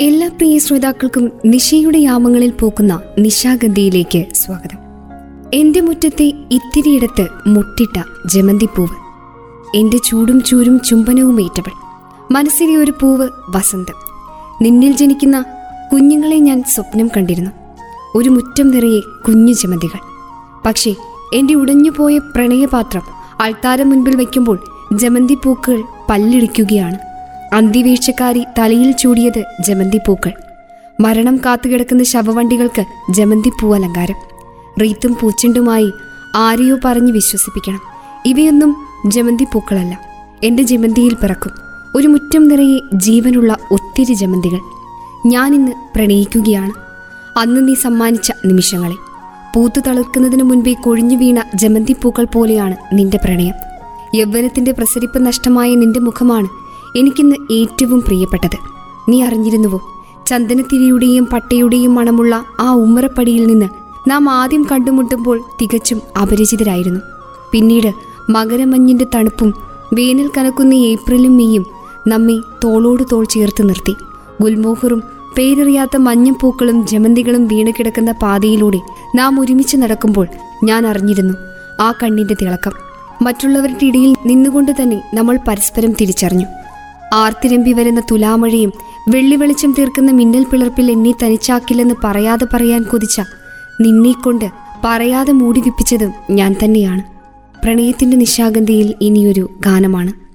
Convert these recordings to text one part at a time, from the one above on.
എല്ലാ പ്രിയ ശ്രോതാക്കൾക്കും നിശയുടെ യാമങ്ങളിൽ പോകുന്ന നിശാഗന്ധിയിലേക്ക് സ്വാഗതം. എന്റെ മുറ്റത്തെ ഇത്തിരിയിടത്ത് മുട്ടിട്ട ജമന്തിപ്പൂവ് എന്റെ ചൂടും ചൂരും ചുംബനവും ഏറ്റവൾ മനസ്സിലെ ഒരു പൂവ് വസന്തം. നിന്നിൽ ജനിക്കുന്ന കുഞ്ഞുങ്ങളെ ഞാൻ സ്വപ്നം കണ്ടിരുന്നു. ഒരു മുറ്റം നിറയെ കുഞ്ഞു ജമന്തികൾ. പക്ഷേ എന്റെ ഉടഞ്ഞുപോയ പ്രണയപാത്രം അൾത്താരം മുൻപിൽ വയ്ക്കുമ്പോൾ ജമന്തി പൂക്കൾ പല്ലിടിക്കുകയാണ്. അന്തിവീഴ്ചക്കാരി തലയിൽ ചൂടിയത് ജമന്തി പൂക്കൾ. മരണം കാത്തുകിടക്കുന്ന ശവവണ്ടികൾക്ക് പൂ അലങ്കാരം. റീത്തും പൂച്ചെണ്ടുമായി ആരെയോ പറഞ്ഞ് വിശ്വസിപ്പിക്കണം. ഇവയൊന്നും ജമന്തി പൂക്കളല്ല. എന്റെ ജമന്തിയിൽ പിറക്കും. ഒരു മുറ്റം നിറയെ ജീവനുള്ള ഒത്തിരി ജമന്തികൾ. ഞാൻ ഇന്ന് പ്രണയിക്കുകയാണ്. അന്ന് നീ സമ്മാനിച്ച നിമിഷങ്ങളെ. പൂത്തു തളിർക്കുന്നതിനു മുൻപേ കൊഴിഞ്ഞു വീണ ജമന്തിപ്പൂക്കൾ പോലെയാണ് നിന്റെ പ്രണയം. യൗവനത്തിന്റെ പ്രസരിപ്പ് നഷ്ടമായ നിന്റെ മുഖമാണ് എനിക്കിന്ന് ഏറ്റവും പ്രിയപ്പെട്ടത്. നീ അറിഞ്ഞിരുന്നുവോ? ചന്ദനത്തിരിയുടെയും പട്ടയുടെയും മണമുള്ള ആ ഉമ്മറപ്പടിയിൽ നിന്ന് നാം ആദ്യം കണ്ടുമുട്ടുമ്പോൾ തികച്ചും അപരിചിതരായിരുന്നു. പിന്നീട് മകരമഞ്ഞിന്റെ തണുപ്പും വേനൽ കനക്കുന്ന ഏപ്രിലും മെയ്യും നമ്മെ തോളോട് തോൾ ചേർത്ത് നിർത്തി. ഗുൽമോഹറും പേരറിയാത്ത മഞ്ഞപ്പൂക്കളും ജമന്തികളും വീണ് കിടക്കുന്ന പാതയിലൂടെ നാം ഒരുമിച്ച് നടക്കുമ്പോൾ ഞാൻ അറിഞ്ഞിരുന്നു ആ കണ്ണിന്റെ തിളക്കം. മറ്റുള്ളവരുടെ ഇടയിൽ നിന്നുകൊണ്ട് തന്നെ നമ്മൾ പരസ്പരം തിരിച്ചറിഞ്ഞു. ആർത്തിരമ്പി വരുന്ന തുലാമഴയും വെള്ളി വെളിച്ചം തീർക്കുന്ന മിന്നൽ പിളർപ്പിൽ എന്നെ തനിച്ചാക്കില്ലെന്ന് പറയാതെ പറയാൻ കൊതിച്ച നിന്നെക്കൊണ്ട് പറയാതെ മൂടിവിപ്പിച്ചതും ഞാൻ തന്നെയാണ്. പ്രണയത്തിന്റെ നിശാഗന്ധിയിൽ ഇനിയൊരു ഗാനമാണ്.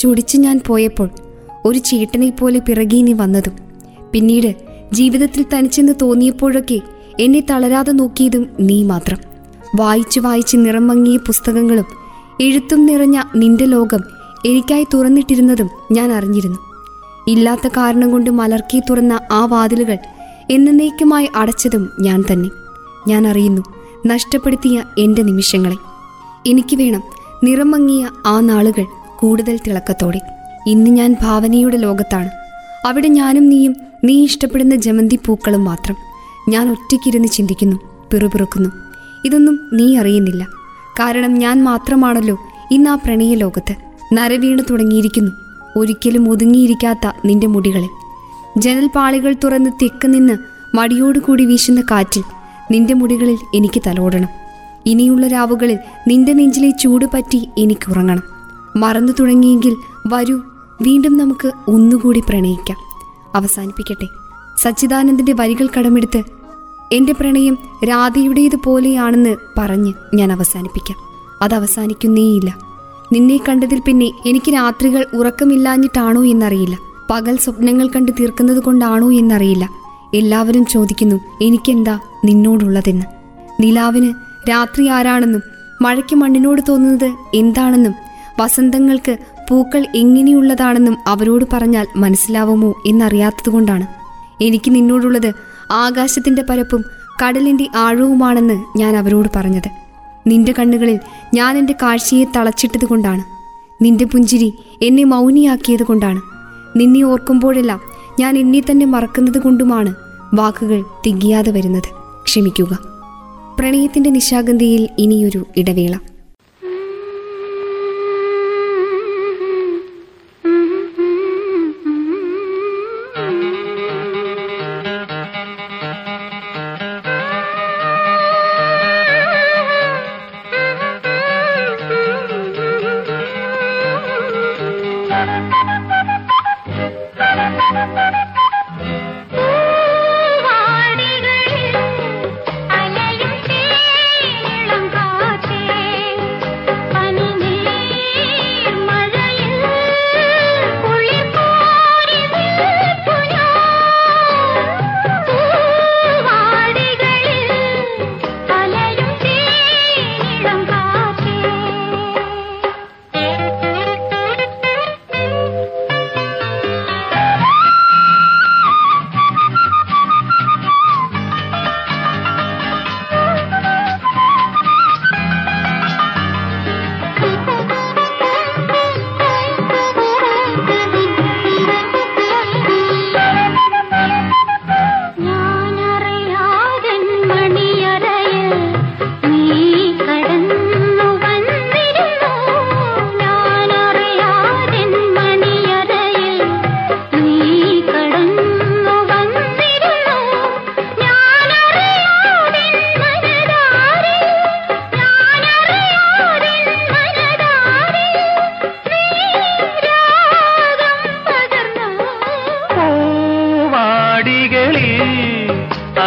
ചുടിച്ചു ഞാൻ പോയപ്പോൾ ഒരു ചേട്ടനെ പോലെ പിറകെ നീ വന്നതും. പിന്നീട് ജീവിതത്തിൽ തനിച്ചെന്ന് തോന്നിയപ്പോഴൊക്കെ എന്നെ തളരാതെ നോക്കിയതും നീ മാത്രം. വായിച്ചു വായിച്ച് നിറം മങ്ങിയ പുസ്തകങ്ങളും എഴുത്തും നിറഞ്ഞ നിന്റെ ലോകം എനിക്കായി തുറന്നിട്ടിരുന്നതും ഞാൻ അറിഞ്ഞിരുന്നു. ഇല്ലാത്ത കാരണം കൊണ്ട് മലർക്കി തുറന്ന ആ വാതിലുകൾ എന്നേക്കുമായി അടച്ചതും ഞാൻ തന്നെ. ഞാൻ അറിയുന്നു നഷ്ടപ്പെടുത്തിയ എന്റെ നിമിഷങ്ങളെ. എനിക്ക് വേണം നിറം മങ്ങിയ ആ നാളുകൾ കൂടുതൽ തിളക്കത്തോടെ. ഇന്ന് ഞാൻ ഭാവനയുടെ ലോകത്താണ്. അവിടെ ഞാനും നീയും നീ ഇഷ്ടപ്പെടുന്ന ജമന്തി പൂക്കളും മാത്രം. ഞാൻ ഒറ്റയ്ക്കിരുന്ന് ചിന്തിക്കുന്നു പിറുപിറുക്കുന്നു. ഇതൊന്നും നീ അറിയുന്നില്ല. കാരണം ഞാൻ മാത്രമാണല്ലോ ഇന്ന് ആ പ്രണയ ലോകത്ത്. നരവീണ് തുടങ്ങിയിരിക്കുന്നു. ഒരിക്കലും ഒതുങ്ങിയിരിക്കാത്ത നിന്റെ മുടികളിൽ ജനൽപാളികൾ തുറന്ന് തെക്ക് നിന്ന് മടിയോടുകൂടി വീശുന്ന കാറ്റിൽ നിന്റെ മുടികളിൽ എനിക്ക് തലോടണം. ഇനിയുള്ള രാവുകളിൽ നിന്റെ നെഞ്ചിലെ ചൂട് പറ്റി എനിക്ക് ഉറങ്ങണം. മറന്നു തുടങ്ങിയെങ്കിൽ വരൂ വീണ്ടും നമുക്ക് ഒന്നുകൂടി പ്രണയിക്കാം. അവസാനിപ്പിക്കട്ടെ. സച്ചിദാനന്ദന്റെ വരികൾ കടമെടുത്ത് എന്റെ പ്രണയം രാധയുടേതുപോലെയാണെന്ന് പറഞ്ഞ് ഞാൻ അവസാനിപ്പിക്കാം. അത് അവസാനിക്കുന്നേയില്ല നിന്നെ കണ്ടതിൽ പിന്നെ എനിക്ക് രാത്രികൾ ഉറക്കമില്ലാഞ്ഞിട്ടാണോ എന്നറിയില്ല. പകൽ സ്വപ്നങ്ങൾ കണ്ട് തീർക്കുന്നത് കൊണ്ടാണോ എന്നറിയില്ല. എല്ലാവരും ചോദിക്കുന്നു എനിക്കെന്താ നിന്നോടുള്ളതെന്ന്? നിലാവിന് രാത്രി ആരാണെന്നും മഴയ്ക്ക് മണ്ണിനോട് തോന്നുന്നത് എന്താണെന്നും വസന്തങ്ങൾക്ക് പൂക്കൾ എങ്ങനെയുള്ളതാണെന്നും അവരോട് പറഞ്ഞാൽ മനസ്സിലാവുമോ എന്നറിയാത്തതുകൊണ്ടാണ്. എനിക്ക് നിന്നോടുള്ളത് ആകാശത്തിന്റെ പരപ്പും കടലിന്റെ ആഴവുമാണെന്ന് ഞാൻ അവരോട് പറഞ്ഞത്. നിന്റെ കണ്ണുകളിൽ ഞാൻ എന്റെ കാഴ്ചയെ തളച്ചിട്ടതുകൊണ്ടാണ്. നിന്റെ പുഞ്ചിരി എന്നെ മൗനിയാക്കിയത് കൊണ്ടാണ് നിന്നെ ഓർക്കുമ്പോഴെല്ലാം ഞാൻ എന്നെ തന്നെ മറക്കുന്നത് കൊണ്ടുമാണ് വാക്കുകൾ തികിയാതെ വരുന്നത്. ക്ഷമിക്കുക. പ്രണയത്തിന്റെ നിശാഗന്ധിയിൽ ഇനിയൊരു ഇടവേള.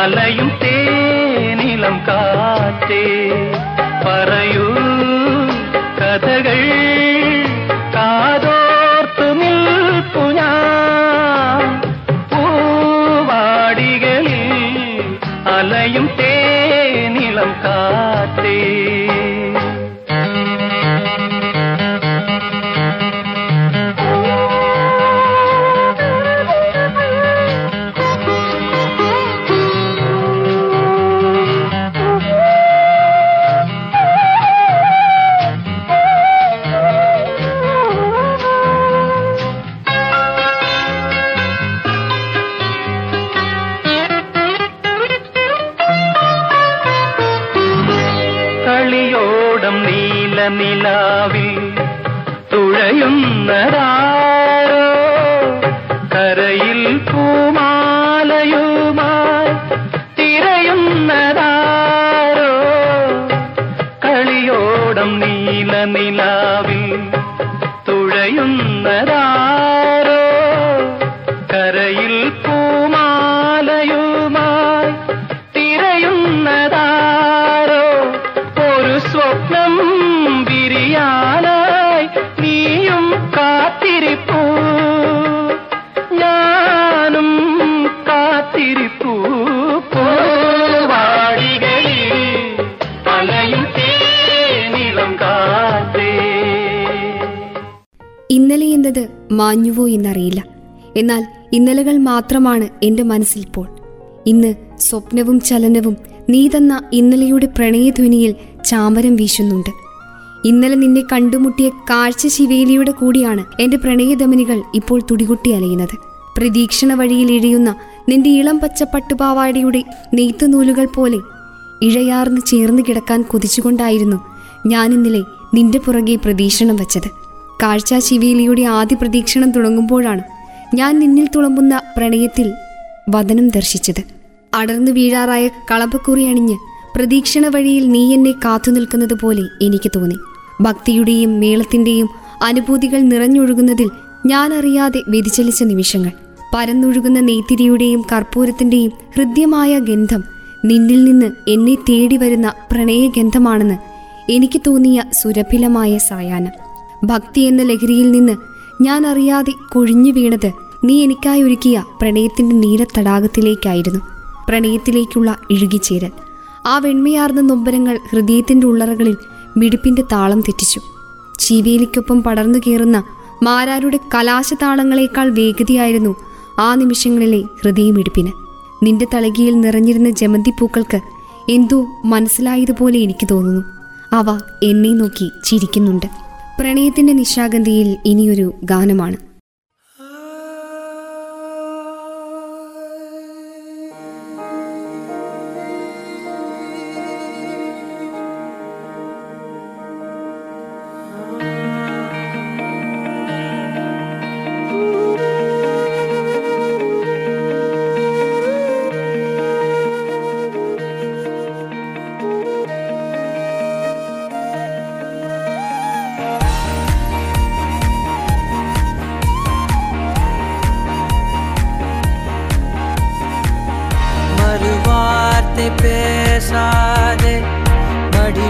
அலையும் தேனிலம் காற்றே. பறையூர் கதைகள் காதோர்த்து நிற்பு பூவாடிகளில் அலையும் தேனிலம் காற்றே മാഞ്ഞുവോ എന്നറിയില്ല. എന്നാൽ ഇന്നലകൾ മാത്രമാണ് എന്റെ മനസ്സിലിപ്പോൾ ഇന്ന് സ്വപ്നവും ചലനവും നീ തന്ന ഇന്നലെയുടെ പ്രണയധ്വനിയിൽ ചാമരം വീശുന്നുണ്ട്. ഇന്നലെ നിന്നെ കണ്ടുമുട്ടിയ കാഴ്ച ശിവേലിയുടെ കൂടിയാണ് എന്റെ പ്രണയധമനികൾ ഇപ്പോൾ തുടികുട്ടി അലയുന്നത്. പ്രതീക്ഷണ വഴിയിൽ ഇഴയുന്ന നിന്റെ ഇളം പച്ച പട്ടുപാവാടിയുടെ നെയ്ത്തുനൂലുകൾ പോലെ ഇഴയാർന്ന് ചേർന്ന് കിടക്കാൻ കൊതിച്ചുകൊണ്ടായിരുന്നു ഞാനിന്നലെ നിന്റെ പുറകെ പ്രതീക്ഷണം വച്ചത്. കാഴ്ച ശിവേലിയുടെ ആദ്യ പ്രതീക്ഷണം തുടങ്ങുമ്പോഴാണ് ഞാൻ നിന്നിൽ തുളമ്പുന്ന പ്രണയത്തിൽ വദനം ദർശിച്ചത്. അടർന്നു വീഴാറായ കളപ്പക്കുറി അണിഞ്ഞ് പ്രതീക്ഷണ വഴിയിൽ നീ എന്നെ കാത്തു നിൽക്കുന്നത് പോലെ എനിക്ക് തോന്നി. ഭക്തിയുടെയും മേളത്തിന്റെയും അനുഭൂതികൾ നിറഞ്ഞൊഴുകുന്നതിൽ ഞാൻ അറിയാതെ വ്യതിചലിച്ച നിമിഷങ്ങൾ. പരന്നൊഴുകുന്ന നെയ്ത്തിരിയുടെയും കർപ്പൂരത്തിന്റെയും ഹൃദ്യമായ ഗന്ധം നിന്നിൽ നിന്ന് എന്നെ തേടി വരുന്ന പ്രണയഗന്ധമാണെന്ന് എനിക്ക് തോന്നിയ സുരഭിലമായ സായാഹ്നം. ഭക്തി എന്ന ലഹരിയിൽ നിന്ന് ഞാൻ അറിയാതെ കൊഴിഞ്ഞു വീണത് നീ എനിക്കായി ഒരുക്കിയ പ്രണയത്തിന്റെ നീലത്തടാകത്തിലേക്കായിരുന്നു. പ്രണയത്തിലേക്കുള്ള ഇഴുകിച്ചേരൽ. ആ വെണ്മയാർന്ന നൊമ്പരങ്ങൾ ഹൃദയത്തിന്റെ ഉള്ളറകളിൽ മിടുപ്പിന്റെ താളം തെറ്റിച്ചു. ചീവേലിക്കൊപ്പം പടർന്നു കയറുന്ന മാരാരുടെ കലാശതാളങ്ങളെക്കാൾ വേഗതയായിരുന്നു ആ നിമിഷങ്ങളിലെ ഹൃദയമിടുപ്പിന്. നിന്റെ തളകിയിൽ നിറഞ്ഞിരുന്ന ജമന്തിപ്പൂക്കൾക്ക് എന്തോ മനസ്സിലായതുപോലെ എനിക്ക് തോന്നുന്നു. അവ എന്നെ നോക്കി ചിരിക്കുന്നുണ്ട്. പ്രണയത്തിന്റെ നിശാഗന്ധിയിൽ ഇനിയൊരു ഗാനമാണ്. सारे बड़ी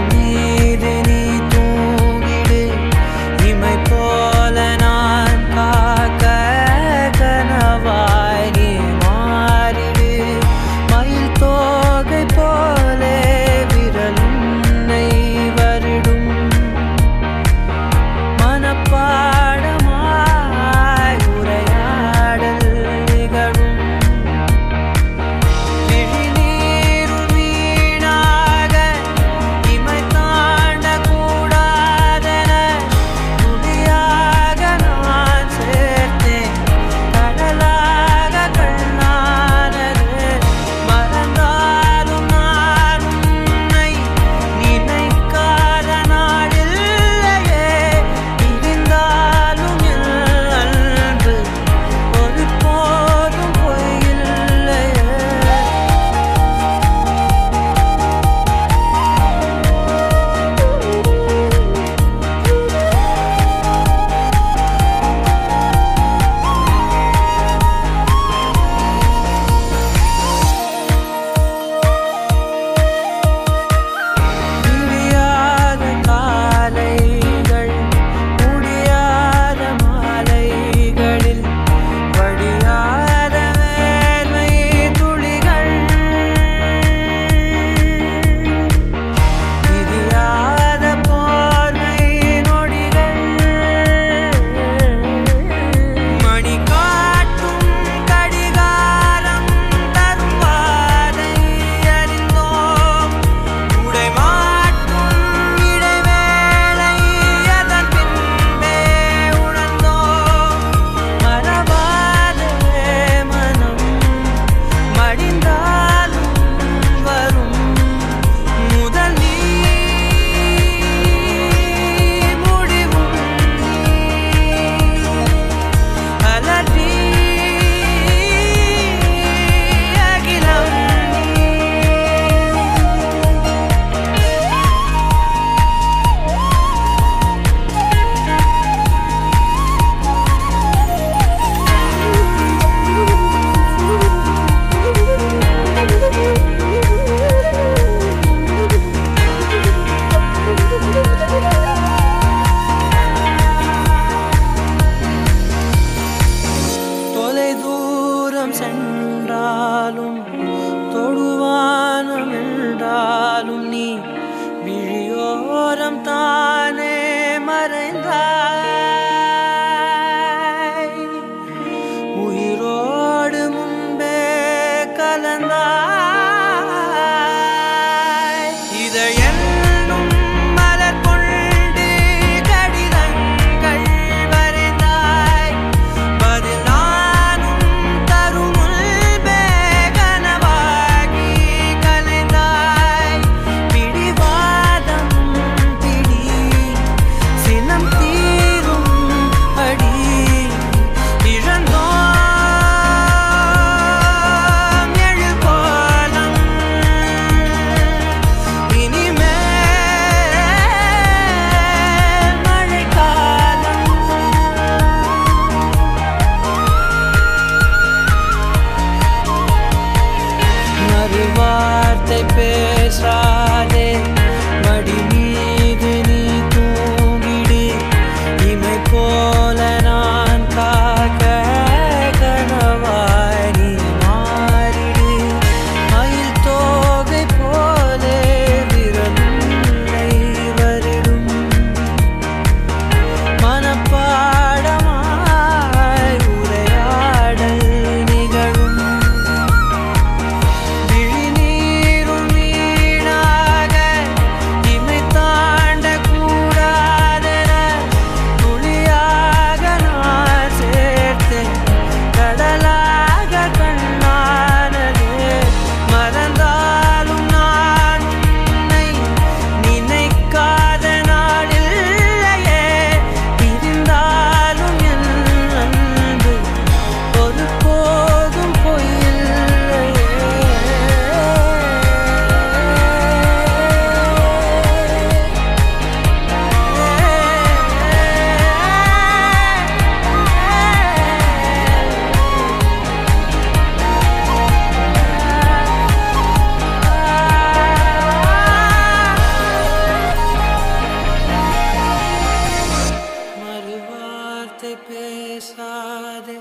வார்த்தை பேசாதே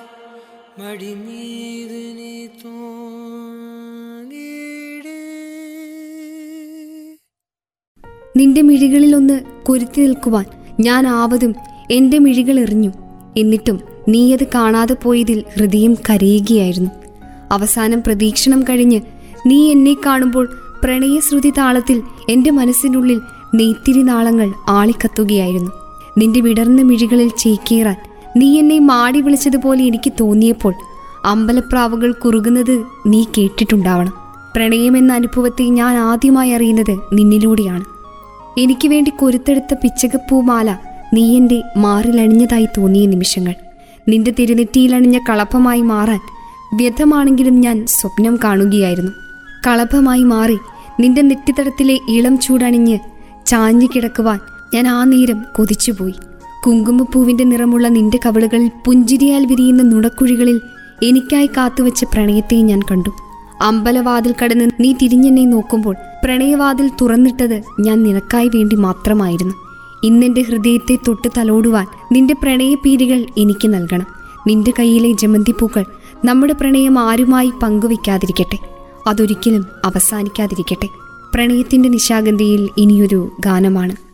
மடி மீது നിന്റെ മിഴികളിൽ ഒന്ന് കുരുത്തി നിൽക്കുവാൻ ഞാൻ ആവതും എന്റെ മിഴികൾ എറിഞ്ഞു. എന്നിട്ടും നീയത് കാണാതെ പോയതിൽ ഹൃദയം കരയുകയായിരുന്നു. അവസാനം പ്രതീക്ഷണം കഴിഞ്ഞ് നീ എന്നെ കാണുമ്പോൾ പ്രണയശ്രുതി താളത്തിൽ എന്റെ മനസ്സിനുള്ളിൽ നെയ്ത്തിരി നാളങ്ങൾ ആളിക്കത്തുകയായിരുന്നു. നിന്റെ വിടർന്ന മിഴികളിൽ ചേക്കേറാൻ നീ എന്നെ മാടി വിളിച്ചതുപോലെ എനിക്ക് തോന്നിയപ്പോൾ അമ്പലപ്രാവുകൾ കുറുകുന്നത് നീ കേട്ടിട്ടുണ്ടാവണം. പ്രണയമെന്ന അനുഭവത്തെ ഞാൻ ആദ്യമായി അറിയുന്നത് നിന്നിലൂടെയാണ്. എനിക്ക് വേണ്ടി കൊരുത്തെടുത്ത പിച്ചകപ്പൂമാല നീ എന്റെ മാറിലണിഞ്ഞതായി തോന്നിയ നിമിഷങ്ങൾ. നിന്റെ തിരുനെറ്റിയിലണിഞ്ഞ കളഭമായി മാറാൻ വ്യഥമാണെങ്കിലും ഞാൻ സ്വപ്നം കാണുകയായിരുന്നു. കളഭമായി മാറി നിന്റെ നെറ്റിത്തടത്തിലെ ഇളം ചൂടണിഞ്ഞ് ചാഞ്ഞു കിടക്കുവാൻ ഞാൻ ആ നേരം കൊതിച്ചുപോയി. കുങ്കുമപ്പൂവിന്റെ നിറമുള്ള നിന്റെ കവളുകളിൽ പുഞ്ചിരിയാൽ വിരിയുന്ന നുണക്കുഴികളിൽ എനിക്കായി കാത്തുവച്ച പ്രണയത്തെ ഞാൻ കണ്ടു. അമ്പലവാതിൽ കടന്ന് നീ തിരിഞ്ഞെന്നെ നോക്കുമ്പോൾ പ്രണയവാതിൽ തുറന്നിട്ടത് ഞാൻ നിനക്കായി വേണ്ടി മാത്രമായിരുന്നു. ഇന്നെന്റെ ഹൃദയത്തെ തൊട്ട് തലോടുവാൻ നിന്റെ പ്രണയപീരികൾ എനിക്ക് നൽകണം. നിന്റെ കയ്യിലെ ജമന്തിപ്പൂക്കൾ നമ്മുടെ പ്രണയം ആരുമായി പങ്കുവെക്കാതിരിക്കട്ടെ അതൊരിക്കലും അവസാനിക്കാതിരിക്കട്ടെ. പ്രണയത്തിന്റെ നിശാഗന്ധിയിൽ ഇനിയൊരു ഗാനമാണ്.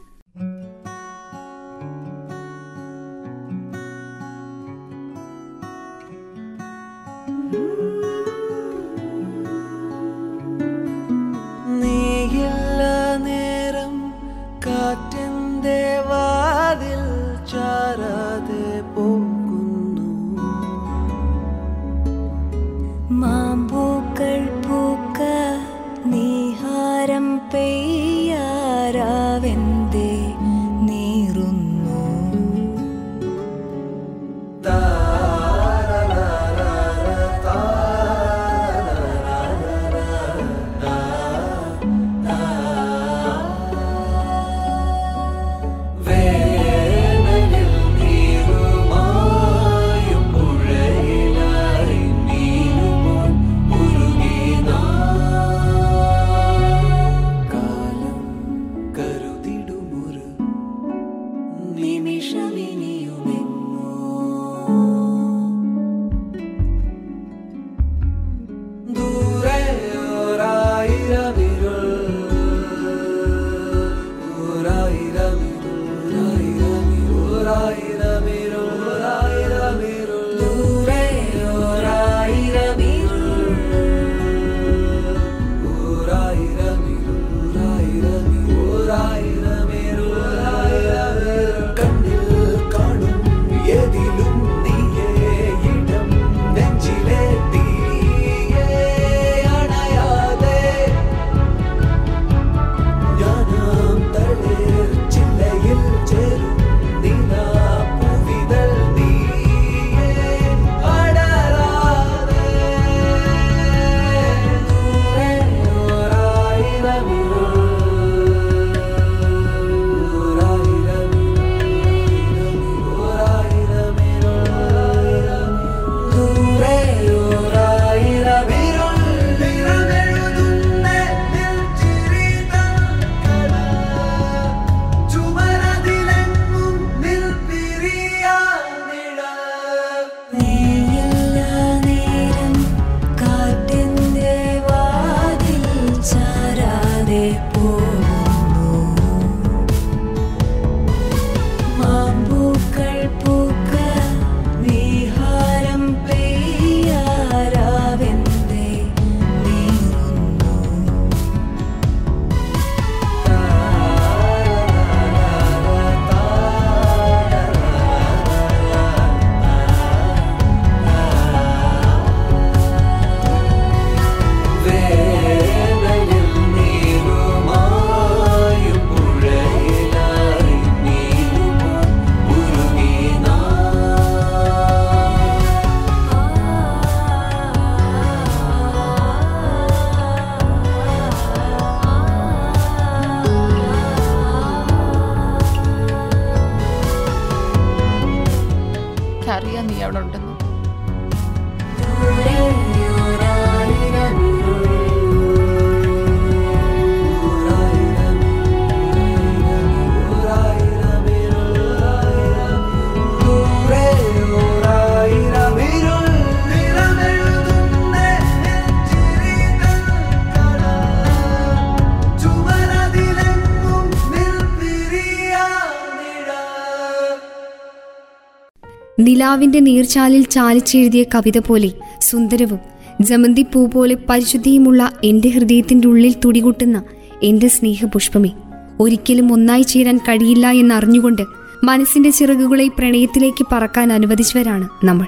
നിലാവിന്റെ നീർച്ചാലിൽ ചാലിച്ചെഴുതിയ കവിത പോലെ സുന്ദരവും ജമന്തി പൂ പോലെ പരിശുദ്ധിയുമുള്ള എന്റെ ഹൃദയത്തിന്റെ ഉള്ളിൽ തുടികൂട്ടുന്ന എന്റെ സ്നേഹപുഷ്പമേ. ഒരിക്കലും ഒന്നായി ചേരാൻ കഴിയില്ല എന്നറിഞ്ഞുകൊണ്ട് മനസ്സിന്റെ ചിറകുകളെ പ്രണയത്തിലേക്ക് പറക്കാൻ അനുവദിച്ചവരാണ് നമ്മൾ.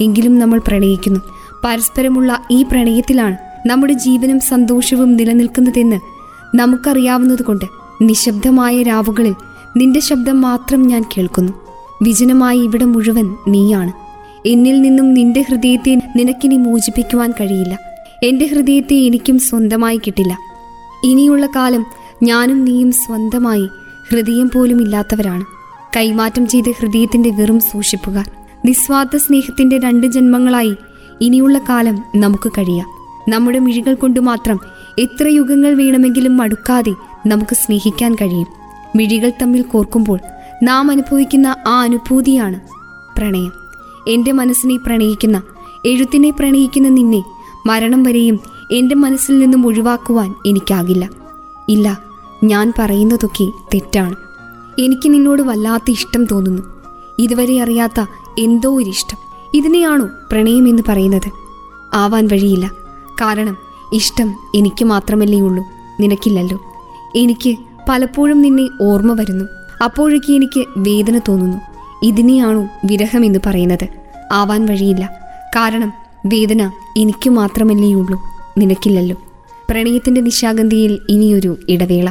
എങ്കിലും നമ്മൾ പ്രണയിക്കുന്നു. പരസ്പരമുള്ള ഈ പ്രണയത്തിലാണ് നമ്മുടെ ജീവനും സന്തോഷവും നിലനിൽക്കുന്നതെന്ന് നമുക്കറിയാവുന്നതുകൊണ്ട് നിശബ്ദമായ രാവുകളിൽ നിന്റെ ശബ്ദം മാത്രം ഞാൻ കേൾക്കുന്നു. വിജനമായ ഇവിടെ മുഴുവൻ നീയാണ്. എന്നിൽ നിന്നും നിന്റെ ഹൃദയത്തെ നിനക്കിനി മോചിപ്പിക്കുവാൻ കഴിയില്ല. എന്റെ ഹൃദയത്തെ എനിക്കും സ്വന്തമായി കിട്ടില്ല. ഇനിയുള്ള കാലം ഞാനും നീയും സ്വന്തമായി ഹൃദയം പോലും ഇല്ലാത്തവരാണ്. കൈമാറ്റം ചെയ്ത ഹൃദയത്തിന്റെ വെറും സൂക്ഷിപ്പുകാർ നിസ്വാർത്ഥ സ്നേഹത്തിന്റെ രണ്ട് ജന്മങ്ങളായി ഇനിയുള്ള കാലം നമുക്ക് കഴിയാം. നമ്മുടെ മിഴികൾ കൊണ്ട് മാത്രം എത്ര യുഗങ്ങൾ വേണമെങ്കിലും മടുക്കാതെ നമുക്ക് സ്നേഹിക്കാൻ കഴിയും. മിഴികൾ തമ്മിൽ കോർക്കുമ്പോൾ നാം അനുഭവിക്കുന്ന ആ അനുഭൂതിയാണ് പ്രണയം. എന്റെ മനസ്സിനെ പ്രണയിക്കുന്ന എഴുത്തിനെ പ്രണയിക്കുന്ന നിന്നെ മരണം വരെയും എന്റെ മനസ്സിൽ നിന്നും ഒഴിവാക്കുവാൻ എനിക്കാകില്ല. ഇല്ല ഞാൻ പറയുന്നതൊക്കെ തെറ്റാണ്. എനിക്ക് നിന്നോട് വല്ലാത്ത ഇഷ്ടം തോന്നുന്നു. ഇതുവരെ അറിയാത്ത എന്തോ ഒരു ഇഷ്ടം. ഇതിനെയാണോ പ്രണയം എന്ന് പറയുന്നത്? ആവാൻ വഴിയില്ല. കാരണം ഇഷ്ടം എനിക്ക് മാത്രമല്ലേ ഉള്ളൂ നിനക്കില്ലല്ലോ. എനിക്ക് പലപ്പോഴും നിന്നെ ഓർമ്മ വരുന്നു. അപ്പോഴൊക്കെ എനിക്ക് വേദന തോന്നുന്നു. ഇതിനെയാണോ വിരഹം എന്ന് പറയുന്നത്. ആവാൻ വഴിയില്ല. കാരണം വേദന എനിക്ക് മാത്രമല്ലേയുള്ളൂ നിനക്കില്ലല്ലോ. പ്രണയത്തിന്റെ നിശാഗന്ധിയിൽ ഇനിയൊരു ഇടവേള.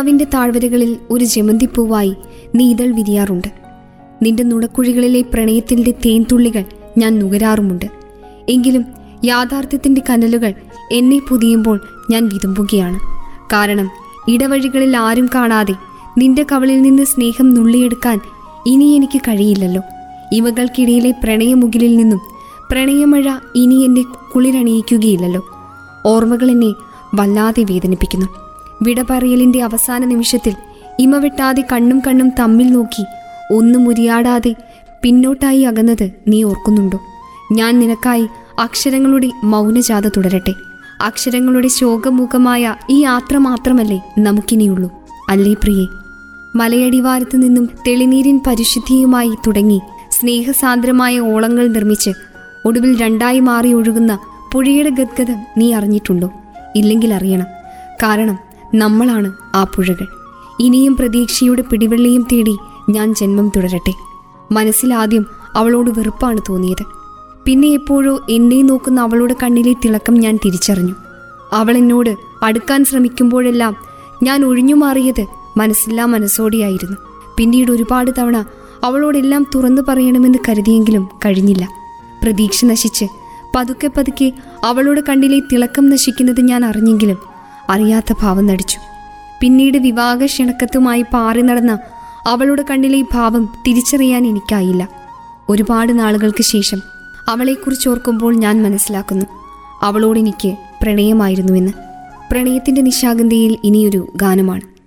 കിനാവിന്റെ താഴ്വരകളിൽ ഒരു ജമന്തിപ്പൂവായി നീ ഇതൾ വിരിയാറുണ്ട്. നിന്റെ നുണക്കുഴികളിലെ പ്രണയത്തിന്റെ തേൻതുള്ളികൾ ഞാൻ നുകരാറുമുണ്ട്. എങ്കിലും യാഥാർത്ഥ്യത്തിന്റെ കനലുകൾ എന്നെ പുതിയുമ്പോൾ ഞാൻ വിതുമ്പുകയാണ്. കാരണം ഇടവഴികളിൽ ആരും കാണാതെ നിന്റെ കവളിൽ നിന്ന് സ്നേഹം നുള്ളിയെടുക്കാൻ ഇനി എനിക്ക് കഴിയില്ലല്ലോ. ഇവകൾക്കിടയിലെ പ്രണയമുകിലിൽ നിന്നും പ്രണയമഴ ഇനി എന്നെ കുളിരണിയിക്കുകയില്ലല്ലോ. ഓർമ്മകൾ എന്നെ വല്ലാതെ വേദനിപ്പിക്കുന്നു. വിട പറയലിന്റെ അവസാന നിമിഷത്തിൽ ഇമ വെട്ടാതെ കണ്ണും കണ്ണും തമ്മിൽ നോക്കി ഒന്നും ഉരിയാടാതെ പിന്നോട്ടായി അകന്നത് നീ ഓർക്കുന്നുണ്ടോ? ഞാൻ നിനക്കായി അക്ഷരങ്ങളുടെ മൗനജാത തുടരട്ടെ. അക്ഷരങ്ങളുടെ ശോകമുഖമായ ഈ യാത്ര മാത്രമല്ലേ നമുക്കിനിയുള്ളൂ. അല്ലേ പ്രിയെ? മലയടിവാരത്തു നിന്നും തെളിനീരിൻ പരിശുദ്ധിയുമായി തുടങ്ങി സ്നേഹസാന്ദ്രമായ ഓളങ്ങൾ നിർമ്മിച്ച് ഒടുവിൽ രണ്ടായി മാറി ഒഴുകുന്ന പുഴയുടെ ഗദ്ഗതം നീ അറിഞ്ഞിട്ടുണ്ടോ? ഇല്ലെങ്കിൽ അറിയണം. കാരണം നമ്മളാണ് ആ പുഴകൾ. ഇനിയും പ്രതീക്ഷയുടെ പിടിവെള്ളിയും തേടി ഞാൻ ജന്മം തുടരട്ടെ. മനസ്സിലാദ്യം അവളോട് വെറുപ്പാണ് തോന്നിയത്. പിന്നെ എപ്പോഴോ എന്നെ നോക്കുന്ന അവളുടെ കണ്ണിലെ തിളക്കം ഞാൻ തിരിച്ചറിഞ്ഞു. അവൾ എന്നോട് അടുക്കാൻ ശ്രമിക്കുമ്പോഴെല്ലാം ഞാൻ ഒഴിഞ്ഞു മാറിയത് മനസ്സില്ലാ മനസ്സോടെയായിരുന്നു. പിന്നീട് ഒരുപാട് തവണ അവളോടെല്ലാം തുറന്നു പറയണമെന്ന് കരുതിയെങ്കിലും കഴിഞ്ഞില്ല. പ്രതീക്ഷ നശിച്ച് പതുക്കെ പതുക്കെ അവളുടെ കണ്ണിലെ തിളക്കം നശിക്കുന്നത് ഞാൻ അറിഞ്ഞെങ്കിലും അറിയാത്ത ഭാവം നടിച്ചു. പിന്നീട് വിവാഹ ക്ഷണക്കത്തുമായി പാറി നടന്ന അവളുടെ കണ്ണിലെ ഈ ഭാവം തിരിച്ചറിയാൻ എനിക്കായില്ല. ഒരുപാട് നാളുകൾക്ക് ശേഷം അവളെക്കുറിച്ച് ഓർക്കുമ്പോൾ ഞാൻ മനസ്സിലാക്കുന്നു. അവളോടെനിക്ക് പ്രണയമായിരുന്നുവെന്ന്. പ്രണയത്തിന്റെ നിശാഗന്ധിയിൽ ഇനിയൊരു ഗാനമാണ്.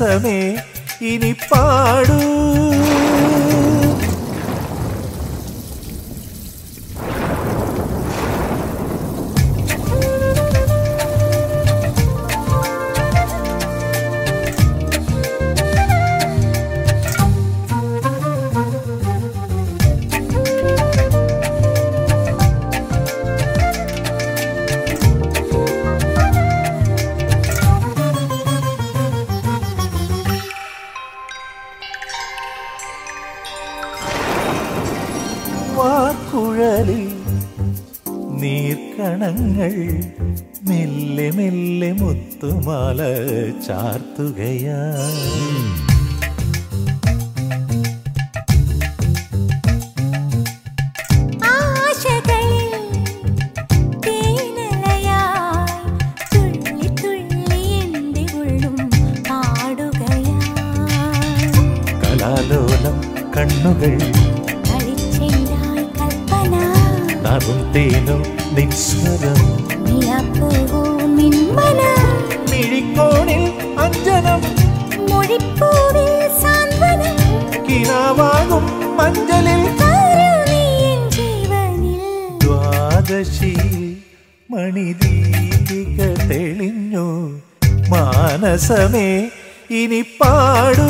മാനസമേ ഇനി പാടൂ கார்த்துகையா മാനസമേ ഇനി പാടൂ.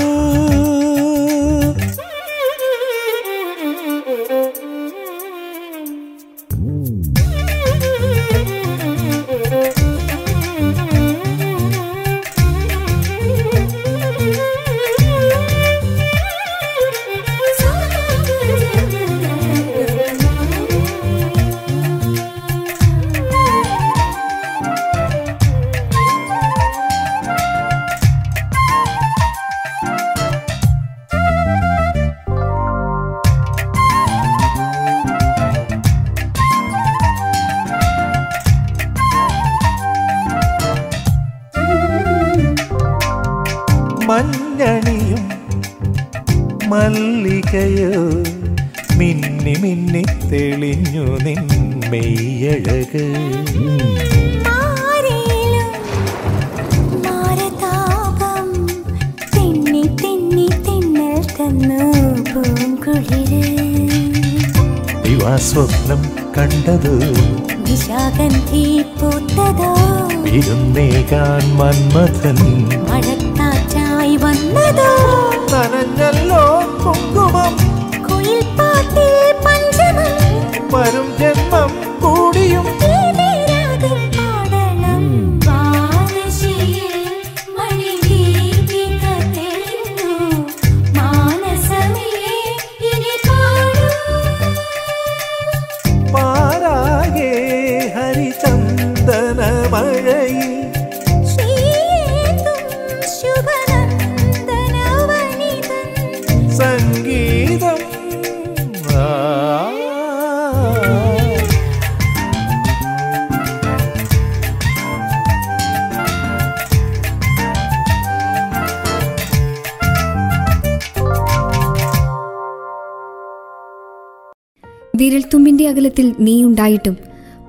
അകലത്തിൽ നീയുണ്ടായിട്ടും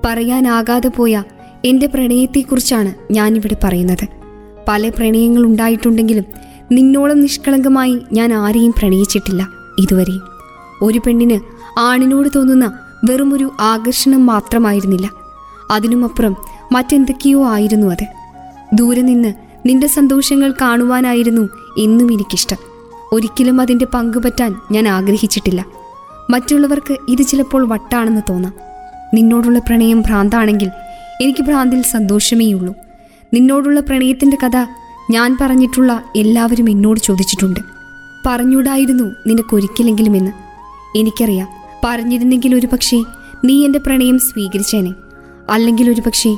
പറയാനാകാതെ പോയ എന്റെ പ്രണയത്തെക്കുറിച്ചാണ് ഞാനിവിടെ പറയുന്നത്. പല പ്രണയങ്ങൾ ഉണ്ടായിട്ടുണ്ടെങ്കിലും നിന്നോളം നിഷ്കളങ്കമായി ഞാൻ ആരെയും പ്രണയിച്ചിട്ടില്ല ഇതുവരെയും ഒരു പെണ്ണിന് ആണിനോട് തോന്നുന്ന വെറുമൊരു ആകർഷണം മാത്രമായിരുന്നില്ല. അതിനുമപ്പുറം മറ്റെന്തൊക്കെയോ ആയിരുന്നു അത്. ദൂരെ നിന്ന് നിന്റെ സന്തോഷങ്ങൾ കാണുവാനായിരുന്നു എന്നും എനിക്കിഷ്ടം. ഒരിക്കലും അതിന്റെ പങ്കുപറ്റാൻ ഞാൻ ആഗ്രഹിച്ചിട്ടില്ല. മറ്റുള്ളവർക്ക് ഇത് ചിലപ്പോൾ വട്ടാണെന്ന് തോന്നാം. നിന്നോടുള്ള പ്രണയം ഭ്രാന്താണെങ്കിൽ എനിക്ക് ഭ്രാന്തിൽ സന്തോഷമേയുള്ളൂ. നിന്നോടുള്ള പ്രണയത്തിന്റെ കഥ ഞാൻ പറഞ്ഞിട്ടുള്ള എല്ലാവരും എന്നോട് ചോദിച്ചിട്ടുണ്ട്. പറഞ്ഞൂടായിരുന്നു നിനക്കൊരിക്കലെങ്കിലും എന്ന് എനിക്കറിയാം പറഞ്ഞിരുന്നെങ്കിൽ ഒരു പക്ഷേ നീ എന്റെ പ്രണയം സ്വീകരിച്ചേനെ. അല്ലെങ്കിൽ ഒരു പക്ഷേ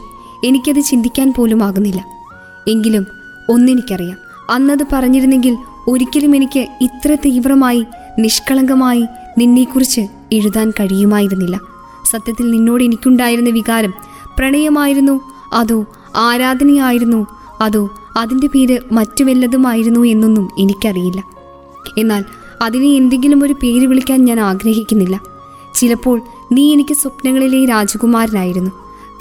എനിക്കത് ചിന്തിക്കാൻ പോലും ആകുന്നില്ല. എങ്കിലും ഒന്നെനിക്കറിയാം അന്നത് പറഞ്ഞിരുന്നെങ്കിൽ ഒരിക്കലും എനിക്ക് ഇത്ര തീവ്രമായി നിഷ്കളങ്കമായി നിന്നെക്കുറിച്ച് എഴുതാൻ കഴിയുമായിരുന്നില്ല. സത്യത്തിൽ നിന്നോട് എനിക്കുണ്ടായിരുന്ന വികാരം പ്രണയമായിരുന്നു അതോ ആരാധനയായിരുന്നു അതോ അതിന്റെ പേര് മറ്റു വല്ലതുമായിരുന്നു എന്നൊന്നും എനിക്കറിയില്ല. എന്നാൽ അതിനെ എന്തെങ്കിലും ഒരു പേര് വിളിക്കാൻ ഞാൻ ആഗ്രഹിക്കുന്നില്ല. ചിലപ്പോൾ നീ എനിക്ക് സ്വപ്നങ്ങളിലെ രാജകുമാരനായിരുന്നു.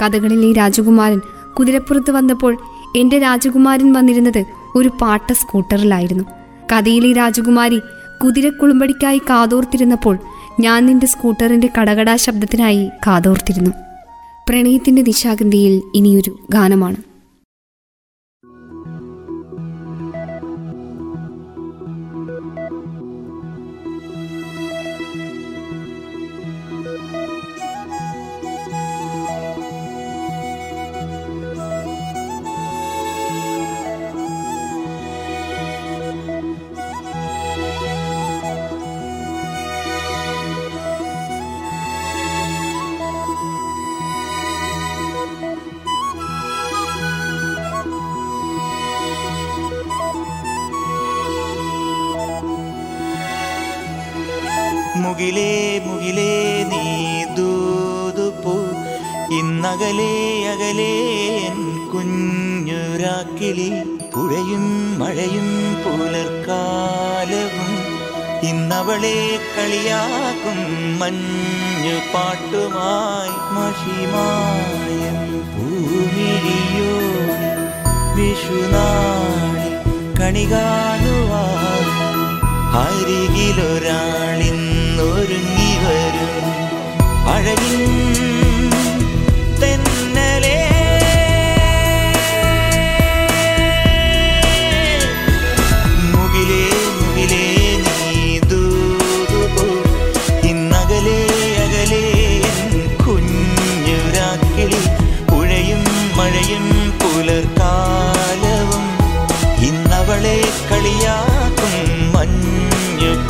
കഥകളിലെ രാജകുമാരൻ കുതിരപ്പുറത്ത് വന്നപ്പോൾ എന്റെ രാജകുമാരൻ വന്നിരുന്നത് ഒരു പാട്ട സ്കൂട്ടറിലായിരുന്നു. കഥയിലെ രാജകുമാരി കുതിരക്കുളുമ്പടിക്കായി കാതോർത്തിരുന്നപ്പോൾ ഞാൻ നിന്റെ സ്കൂട്ടറിന്റെ കടകടാ ശബ്ദത്തിനായി കാതോർത്തിരുന്നു. പ്രണയത്തിന്റെ ദിശാഗന്ധിയിൽ ഇനിയൊരു ഗാനമാണ്. മഞ്ഞു പാട്ടുമായി മഹിമായം ഭൂമിരിയോടി വിഷുനാളി കണി കാണുവാൻ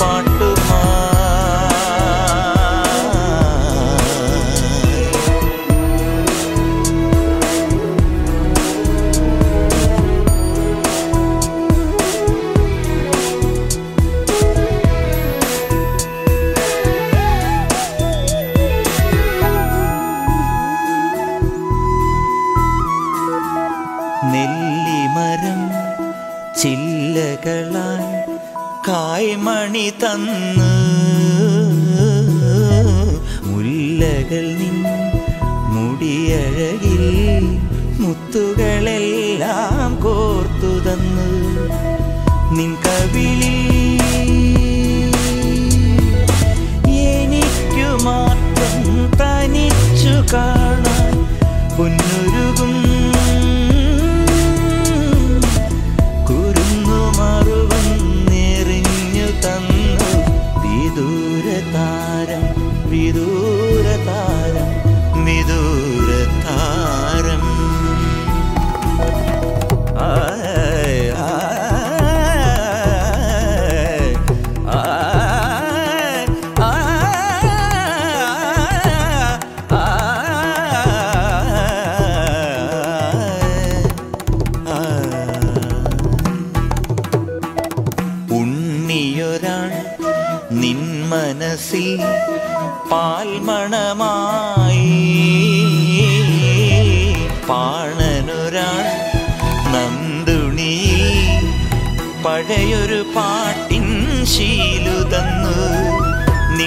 பாட்டு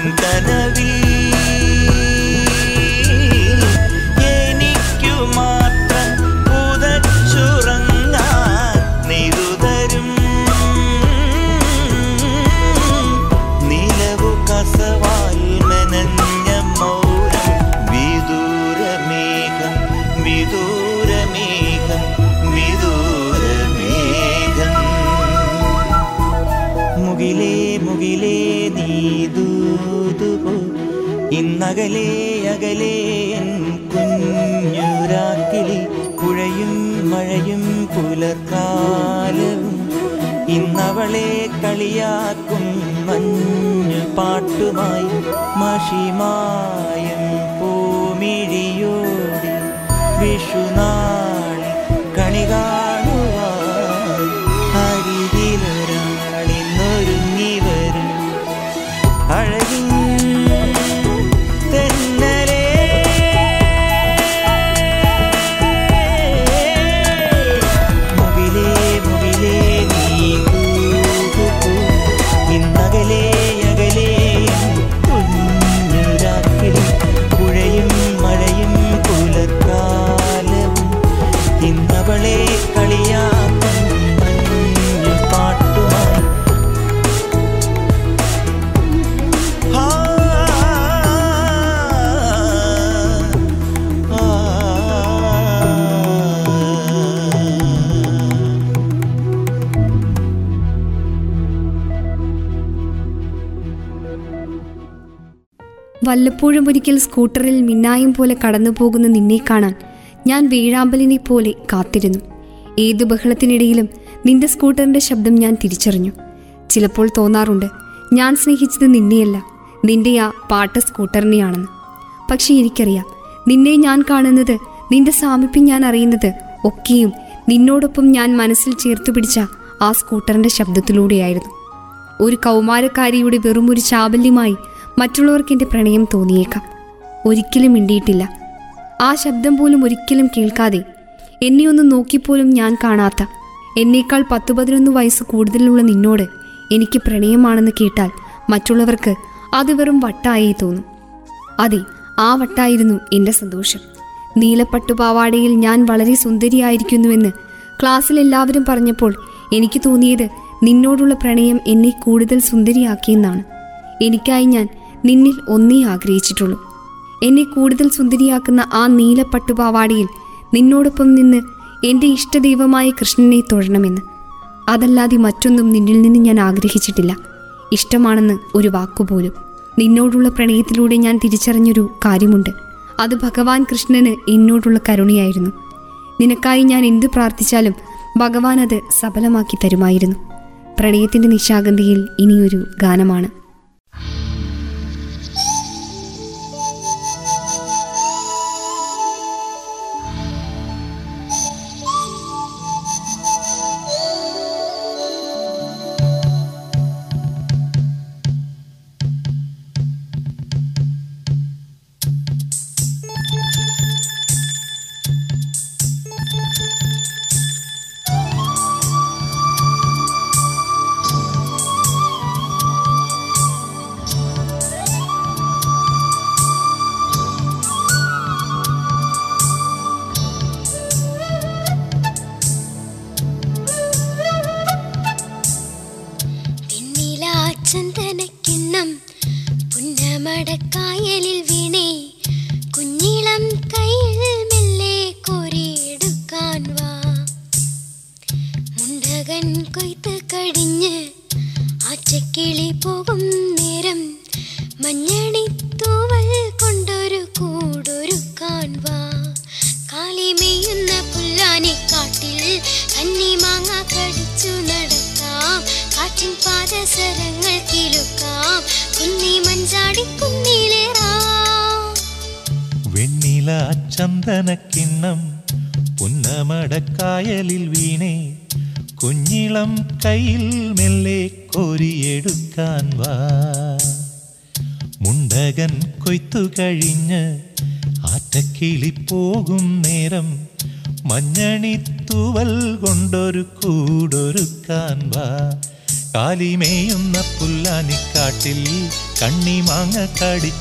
நின் கனவி വല്ലപ്പോഴും ഒരിക്കൽ സ്കൂട്ടറിൽ മിന്നായം പോലെ കടന്നു പോകുന്ന നിന്നെ കാണാൻ ഞാൻ വീഴാമ്പലിനെ പോലെ കാത്തിരുന്നു. ഏതു ബഹളത്തിനിടയിലും നിന്റെ സ്കൂട്ടറിന്റെ ശബ്ദം ഞാൻ തിരിച്ചറിഞ്ഞു. ചിലപ്പോൾ തോന്നാറുണ്ട് ഞാൻ സ്നേഹിച്ചത് നിന്നെയല്ല നിന്റെ ആ പാട്ട സ്കൂട്ടറിനെയാണെന്ന്. പക്ഷേ എനിക്കറിയാം നിന്നെ ഞാൻ കാണുന്നത് നിന്റെ സാമീപ്യം ഞാൻ അറിയുന്നത് ഒക്കെയും നിന്നോടൊപ്പം ഞാൻ മനസ്സിൽ ചേർത്തു പിടിച്ച ആ സ്കൂട്ടറിന്റെ ശബ്ദത്തിലൂടെയായിരുന്നു. ഒരു കൗമാരക്കാരിയുടെ വെറുമൊരു ചാബല്യമായി മറ്റുള്ളവർക്ക് എന്റെ പ്രണയം തോന്നിയേക്കാം. ഒരിക്കലും മിണ്ടിയിട്ടില്ല. ആ ശബ്ദം പോലും ഒരിക്കലും കേൾക്കാതെ എന്നെ ഒന്ന് നോക്കിപ്പോലും ഞാൻ കാണാത്ത എന്നേക്കാൾ പത്തു പതിനൊന്ന് വയസ്സ് കൂടുതലുള്ള നിന്നോട് എനിക്ക് പ്രണയമാണെന്ന് കേട്ടാൽ മറ്റുള്ളവർക്ക് അത് വെറും വട്ടായേ തോന്നും. അതെ ആ വട്ടായിരുന്നു എന്റെ സന്തോഷം. നീലപ്പട്ടുപാവാടയിൽ ഞാൻ വളരെ സുന്ദരിയായിരിക്കുന്നുവെന്ന് ക്ലാസ്സിൽ എല്ലാവരും പറഞ്ഞപ്പോൾ എനിക്ക് തോന്നിയത് നിന്നോടുള്ള പ്രണയം എന്നെ കൂടുതൽ സുന്ദരിയാക്കിയെന്നാണ് എനിക്കായി ഞാൻ നിന്നിൽ ഒന്നേ ആഗ്രഹിച്ചിട്ടുള്ളൂ. എന്നെ കൂടുതൽ സുന്ദരിയാക്കുന്ന ആ നീലപ്പട്ടുപാവാടിയിൽ നിന്നോടൊപ്പം നിന്ന് എന്റെ ഇഷ്ടദൈവമായ കൃഷ്ണനെ തൊഴണമെന്ന്. അതല്ലാതെ മറ്റൊന്നും നിന്നിൽ നിന്ന് ഞാൻ ആഗ്രഹിച്ചിട്ടില്ല. ഇഷ്ടമാണെന്ന് ഒരു വാക്കുപോലും. നിന്നോടുള്ള പ്രണയത്തിലൂടെ ഞാൻ തിരിച്ചറിഞ്ഞൊരു കാര്യമുണ്ട്. അത് ഭഗവാൻ കൃഷ്ണന് എന്നോടുള്ള കരുണയായിരുന്നു. നിനക്കായി ഞാൻ എന്തു പ്രാർത്ഥിച്ചാലും ഭഗവാൻ അത് സഫലമാക്കി തരുമായിരുന്നു. പ്രണയത്തിന്റെ നിശാഗന്ധിയിൽ ഇനിയൊരു ഗാനമാണ്.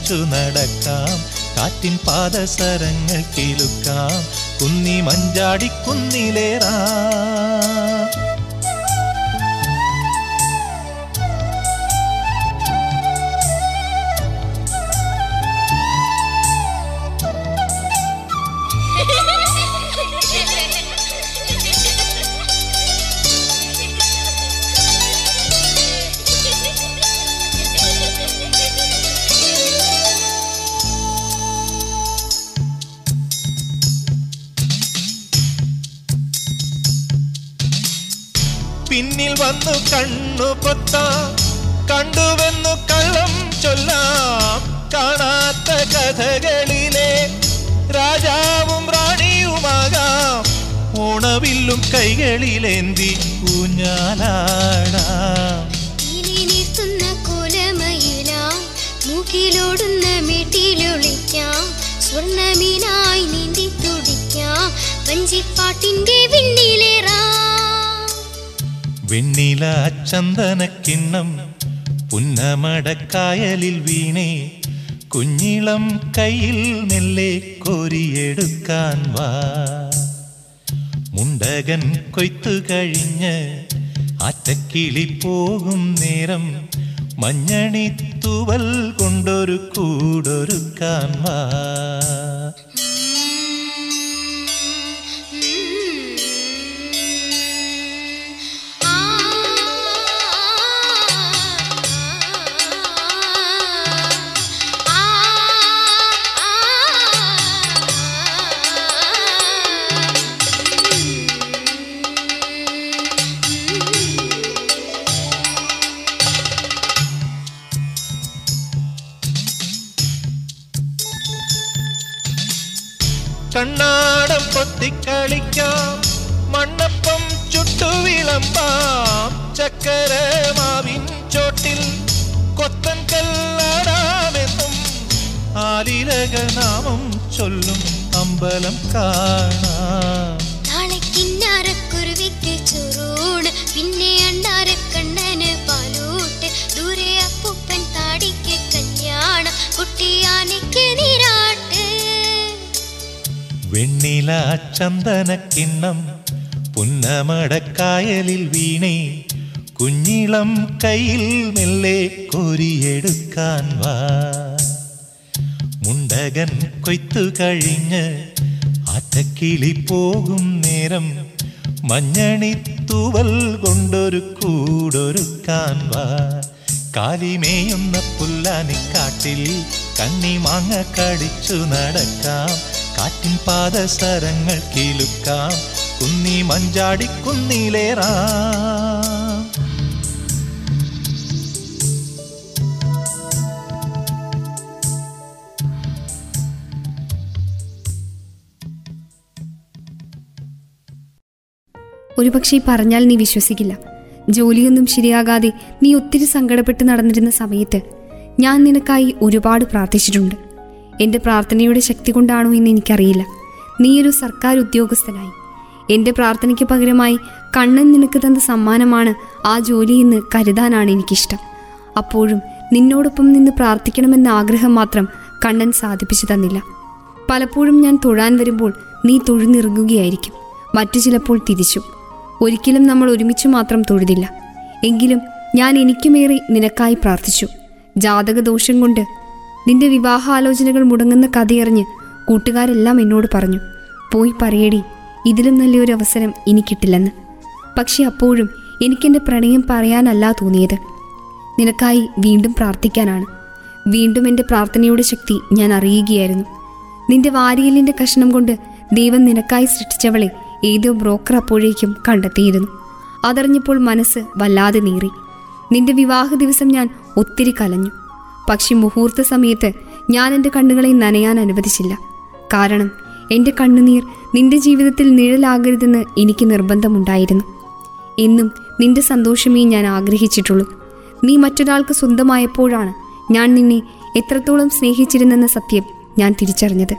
കടിച്ചു നടക്കാം. കാറ്റിൻ പാദസരങ്ങൾ കിലുക്കാം. കുന്നി മഞ്ചാടി കുന്നിലേറാം. പിന്നിൽ വന്നു കണ്ണു പൊത്ത കണ്ടുവെന്നു കള്ളം ചൊല്ലാം. കാണാത്ത കഥകളിലെ രാജാവും റാണിയുമാകാം. ഓണവില്ലും കൈകളിലേന്തി ഊഞ്ഞാലാടാം. മൂക്കിലോടുന്ന മെട്ടിലൊളിക്കാം. സ്വർണമീനായി നീന്തി തുടിക്കാം. വഞ്ചിപ്പാട്ടിന്റെ വിണ്ണിലേറാം വെണ്ണില ചന്ദനക്കിണ്ണം പുന്നമടക്കായലിൽ വീണേ കുഞ്ഞിളം കയ്യിൽ മെല്ലെ കോരിയെടുക്കാൻ വാ. മുണ്ടകൻ കൊയ്ത്തു കഴിഞ്ഞ് ആറ്റക്കിളി പോകും നേരം മഞ്ഞണി തൂവൽ കൊണ്ടൊരു കൂടൊരുക്കാൻ വാ. കണ്ണാടം പൊത്തിക്കളിക്കാം. മണ്ണപ്പം ചുട്ടുവിളമ്പാം ചക്കര മാവിൻ ചോട്ടിൽ കൊത്തൻ കല്ലാടാമെന്നും ആലിലകനാമം ചൊല്ലും അമ്പലം കാണാം. ചന്ദനക്കിണ്ണം പുന്നമടക്കായലിൽ വീണേ കുഞ്ഞിളം കയ്യിൽ മെല്ലെ കോരിയെടുക്കാൻ വാ. മുണ്ടകൻ കൊയ്ത്തു കഴിഞ്ഞ് ആറ്റക്കിളി പോകും നേരം മഞ്ഞണിത്തൂവൽ കൊണ്ടൊരു കൂടൊരുക്കാൻ വാ. കാലിമേയുന്ന പുല്ലാനിക്കാട്ടിൽ കണ്ണി മാങ്ങ കടിച്ചു നടക്കാം കാറ്റിൻ പാദസരങ്ങൾ കിലുക്കാം. കുന്നി മഞ്ചാടി കുന്നിലേറാം. ഒരുപക്ഷെ പറഞ്ഞാൽ നീ വിശ്വസിക്കില്ല. ജോലിയൊന്നും ശരിയാകാതെ നീ ഒത്തിരി സങ്കടപ്പെട്ട് നടന്നിരുന്ന സമയത്ത് ഞാൻ നിനക്കായി ഒരുപാട് പ്രാർത്ഥിച്ചിട്ടുണ്ട്. എന്റെ പ്രാർത്ഥനയുടെ ശക്തി കൊണ്ടാണോ എന്ന് എനിക്കറിയില്ല. നീയൊരു സർക്കാർ ഉദ്യോഗസ്ഥനായി. എന്റെ പ്രാർത്ഥനയ്ക്ക് പകരമായി കണ്ണൻ നിനക്ക് തന്ന സമ്മാനമാണ് ആ ജോലി എന്ന് കരുതാനാണ് എനിക്കിഷ്ടം. അപ്പോഴും നിന്നോടൊപ്പം നിന്ന് പ്രാർത്ഥിക്കണമെന്ന ആഗ്രഹം മാത്രം കണ്ണൻ സാധിപ്പിച്ചു തന്നില്ല. പലപ്പോഴും ഞാൻ തൊഴാൻ വരുമ്പോൾ നീ തൊഴുന്നിറങ്ങുകയായിരിക്കും. മറ്റു ചിലപ്പോൾ തിരിച്ചു. ഒരിക്കലും നമ്മൾ ഒരുമിച്ച് മാത്രം തൊഴുതില്ല. എങ്കിലും ഞാൻ എനിക്കുമേറെ നിനക്കായി പ്രാർത്ഥിച്ചു. ജാതക ദോഷം കൊണ്ട് നിന്റെ വിവാഹാലോചനകൾ മുടങ്ങുന്ന കഥയറിഞ്ഞ് കൂട്ടുകാരെല്ലാം എന്നോട് പറഞ്ഞു പോയി പറയടി ഇതിലും നല്ലൊരു അവസരം ഇനി കിട്ടില്ലെന്ന്. പക്ഷെ അപ്പോഴും എനിക്കെന്റെ പ്രണയം പറയാനല്ല തോന്നിയത്. നിനക്കായി വീണ്ടും പ്രാർത്ഥിക്കാനാണ്. വീണ്ടും എന്റെ പ്രാർത്ഥനയുടെ ശക്തി ഞാൻ അറിയുകയായിരുന്നു. നിന്റെ വാരിയലിന്റെ കഷ്ണം കൊണ്ട് ദൈവം നിനക്കായി സൃഷ്ടിച്ചവളെ ഏതോ ബ്രോക്കർ അപ്പോഴേക്കും കണ്ടെത്തിയിരുന്നു. അതറിഞ്ഞപ്പോൾ മനസ്സ് വല്ലാതെ നീറി. നിന്റെ വിവാഹ ദിവസം ഞാൻ ഒത്തിരി കലഞ്ഞു. പക്ഷെ മുഹൂർത്ത സമയത്ത് ഞാൻ എന്റെ കണ്ണുകളെ നനയാൻ അനുവദിച്ചില്ല. കാരണം എന്റെ കണ്ണുനീർ നിന്റെ ജീവിതത്തിൽ നിഴലാകരുതെന്ന് എനിക്ക് നിർബന്ധമുണ്ടായിരുന്നു. എന്നും നിന്റെ സന്തോഷമേ ഞാൻ ആഗ്രഹിച്ചിട്ടുള്ളൂ. നീ മറ്റൊരാൾക്ക് സ്വന്തമായപ്പോഴാണ് ഞാൻ നിന്നെ എത്രത്തോളം സ്നേഹിച്ചിരുന്നെന്ന സത്യം ഞാൻ തിരിച്ചറിഞ്ഞത്.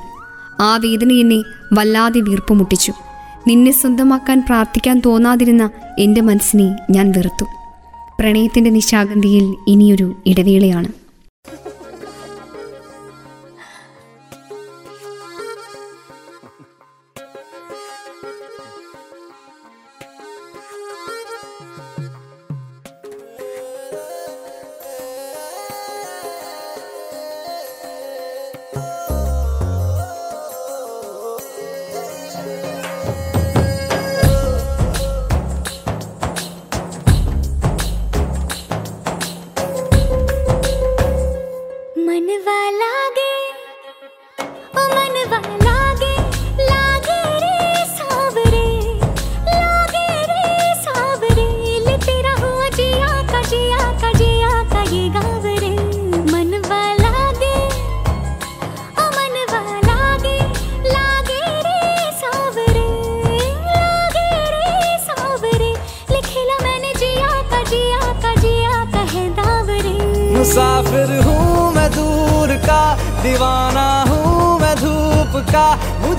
ആ വേദന എന്നെ വല്ലാതെ വീർപ്പുമുട്ടിച്ചു. നിന്നെ സ്വന്തമാക്കാൻ പ്രാർത്ഥിക്കാൻ തോന്നാതിരുന്ന എന്റെ മനസ്സിനെ ഞാൻ വെറുത്തു. പ്രണയത്തിന്റെ നിശാഗന്ധിയിൽ ഇനിയൊരു ഇടവേളയാണ്.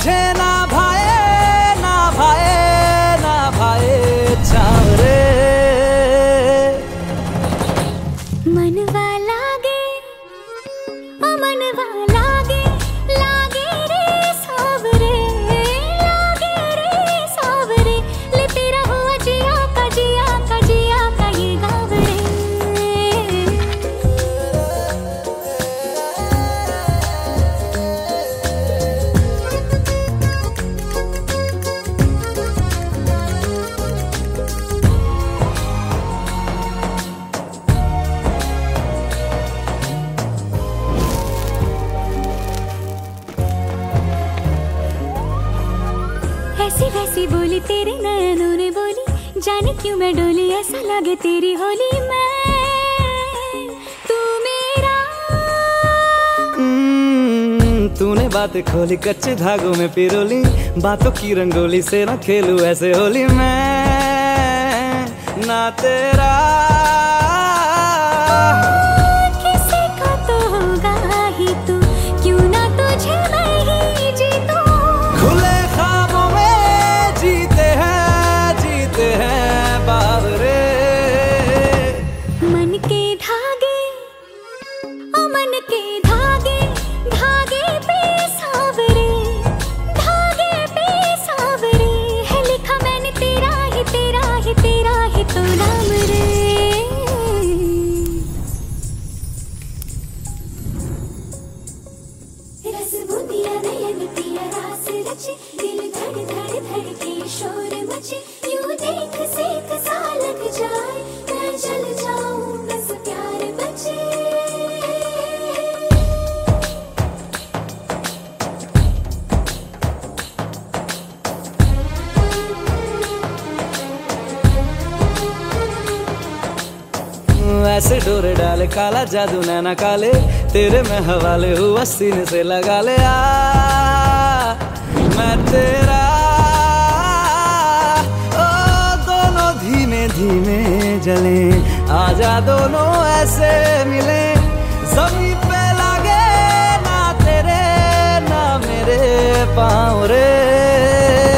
मुझे ना लगे तेरी होली मैं। तू मेरा। हम्म, तूने बात खोली कच्चे धागों में पिरोली। बातों की रंगोली से ना खेलू ऐसे होली मैं। ना तेरा जादू नैना काले, तेरे में हवाले हुआ सीने से लगा ले आ। मैं तेरा, ओ, दोनों धीमे धीमे जले। आजा दोनों ऐसे मिले जमी पे लागे, ना तेरे, ना मेरे पाँव रे।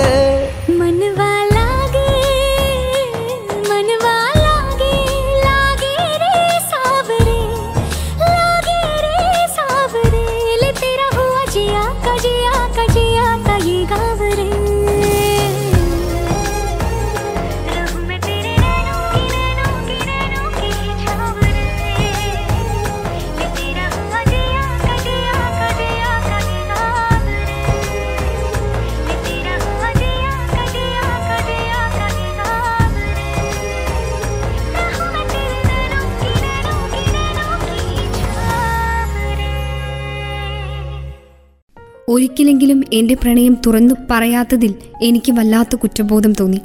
ഒരിക്കലെങ്കിലും എന്റെ പ്രണയം തുറന്നു പറയാത്തതിൽ എനിക്ക് വല്ലാത്ത കുറ്റബോധം തോന്നി.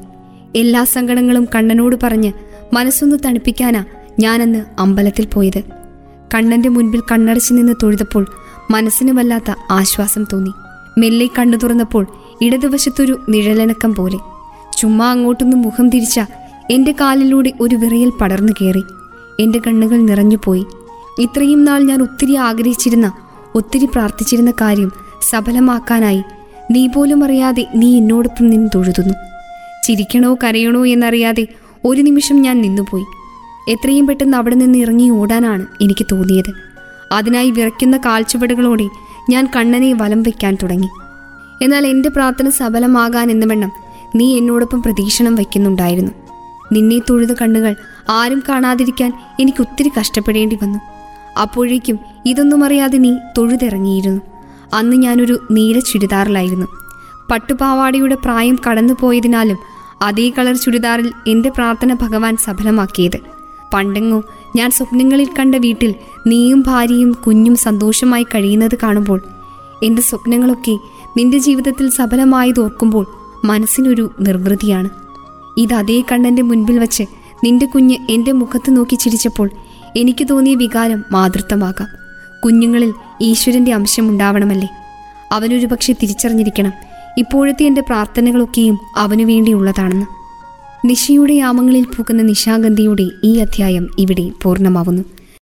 എല്ലാ സങ്കടങ്ങളും കണ്ണനോട് പറഞ്ഞ് മനസ്സൊന്ന് തണുപ്പിക്കാനാ ഞാനന്ന് അമ്പലത്തിൽ പോയത്. കണ്ണന്റെ മുൻപിൽ കണ്ണടച്ചു നിന്ന് തൊഴുതപ്പോൾ മനസ്സിന് വല്ലാത്ത ആശ്വാസം തോന്നി. മെല്ലെ കണ്ണു തുറന്നപ്പോൾ ഇടതുവശത്തൊരു നിഴലനക്കം പോലെ. ചുമ്മാ അങ്ങോട്ടൊന്ന് മുഖം തിരിച്ച എന്റെ കാലിലൂടെ ഒരു വിറയൽ പടർന്നു കയറി. എന്റെ കണ്ണുകൾ നിറഞ്ഞുപോയി. ഇത്രയും നാൾ ഞാൻ ഒത്തിരി ആഗ്രഹിച്ചിരുന്ന ഒത്തിരി പ്രാർത്ഥിച്ചിരുന്ന കാര്യം സഫലമാക്കാനായി നീ പോലും അറിയാതെ നീ എന്നോടൊപ്പം നിന്ന് തൊഴുതുന്നു. ചിരിക്കണോ കരയണോ എന്നറിയാതെ ഒരു നിമിഷം ഞാൻ നിന്നുപോയി. എത്രയും പെട്ടെന്ന് അവിടെ നിന്ന് ഇറങ്ങി ഓടാനാണ് എനിക്ക് തോന്നിയത്. അതിനായി വിറയ്ക്കുന്ന കാൽച്ചുവടുകളോടെ ഞാൻ കണ്ണനെ വലം വയ്ക്കാൻ തുടങ്ങി. എന്നാൽ എന്റെ പ്രാർത്ഥന സഫലമാകാൻ എന്ന വണ്ണം നീ എന്നോടൊപ്പം പ്രതീക്ഷണം വയ്ക്കുന്നുണ്ടായിരുന്നു. നിന്നെ തൊഴുത കണ്ണുകൾ ആരും കാണാതിരിക്കാൻ എനിക്ക് ഒത്തിരി കഷ്ടപ്പെടേണ്ടി വന്നു. അപ്പോഴേക്കും ഇതൊന്നും അറിയാതെ നീ തൊഴുതിറങ്ങിയിരുന്നു. അന്ന് ഞാനൊരു നീല ചുരിദാറിലായിരുന്നു. പട്ടുപാവാടിയുടെ പ്രായം കടന്നുപോയതിനാലും അതേ കളർ ചുരിദാറിൽ എന്റെ പ്രാർത്ഥന ഭഗവാൻ സഫലമാക്കിയത്. പണ്ടെങ്ങോ ഞാൻ സ്വപ്നങ്ങളിൽ കണ്ട വീട്ടിൽ നീയും ഭാര്യയും കുഞ്ഞും സന്തോഷമായി കഴിയുന്നത് കാണുമ്പോൾ എന്റെ സ്വപ്നങ്ങളൊക്കെ നിന്റെ ജീവിതത്തിൽ സഫലമായത് ഓർക്കുമ്പോൾ മനസ്സിനൊരു നിർവൃതിയാണ്. ഇത് അതേ കണ്ണന്റെ മുൻപിൽ വച്ച് നിന്റെ കുഞ്ഞ് എന്റെ മുഖത്ത് നോക്കി ചിരിച്ചപ്പോൾ എനിക്ക് തോന്നിയ വികാരം മാതൃത്വമാകാം. കുഞ്ഞുങ്ങളിൽ ഈശ്വരന്റെ അംശം ഉണ്ടാവണമല്ലേ? അവനൊരു പക്ഷെ തിരിച്ചറിഞ്ഞിരിക്കണം. ഇപ്പോഴത്തെ എന്റെ പ്രാർത്ഥനകളൊക്കെയും അവനു വേണ്ടിയുള്ളതാണെന്ന്. നിശയുടെ യാമങ്ങളിൽ പൂക്കുന്ന നിശാഗന്ധിയുടെ ഈ അധ്യായം ഇവിടെ പൂർണമാവുന്നു.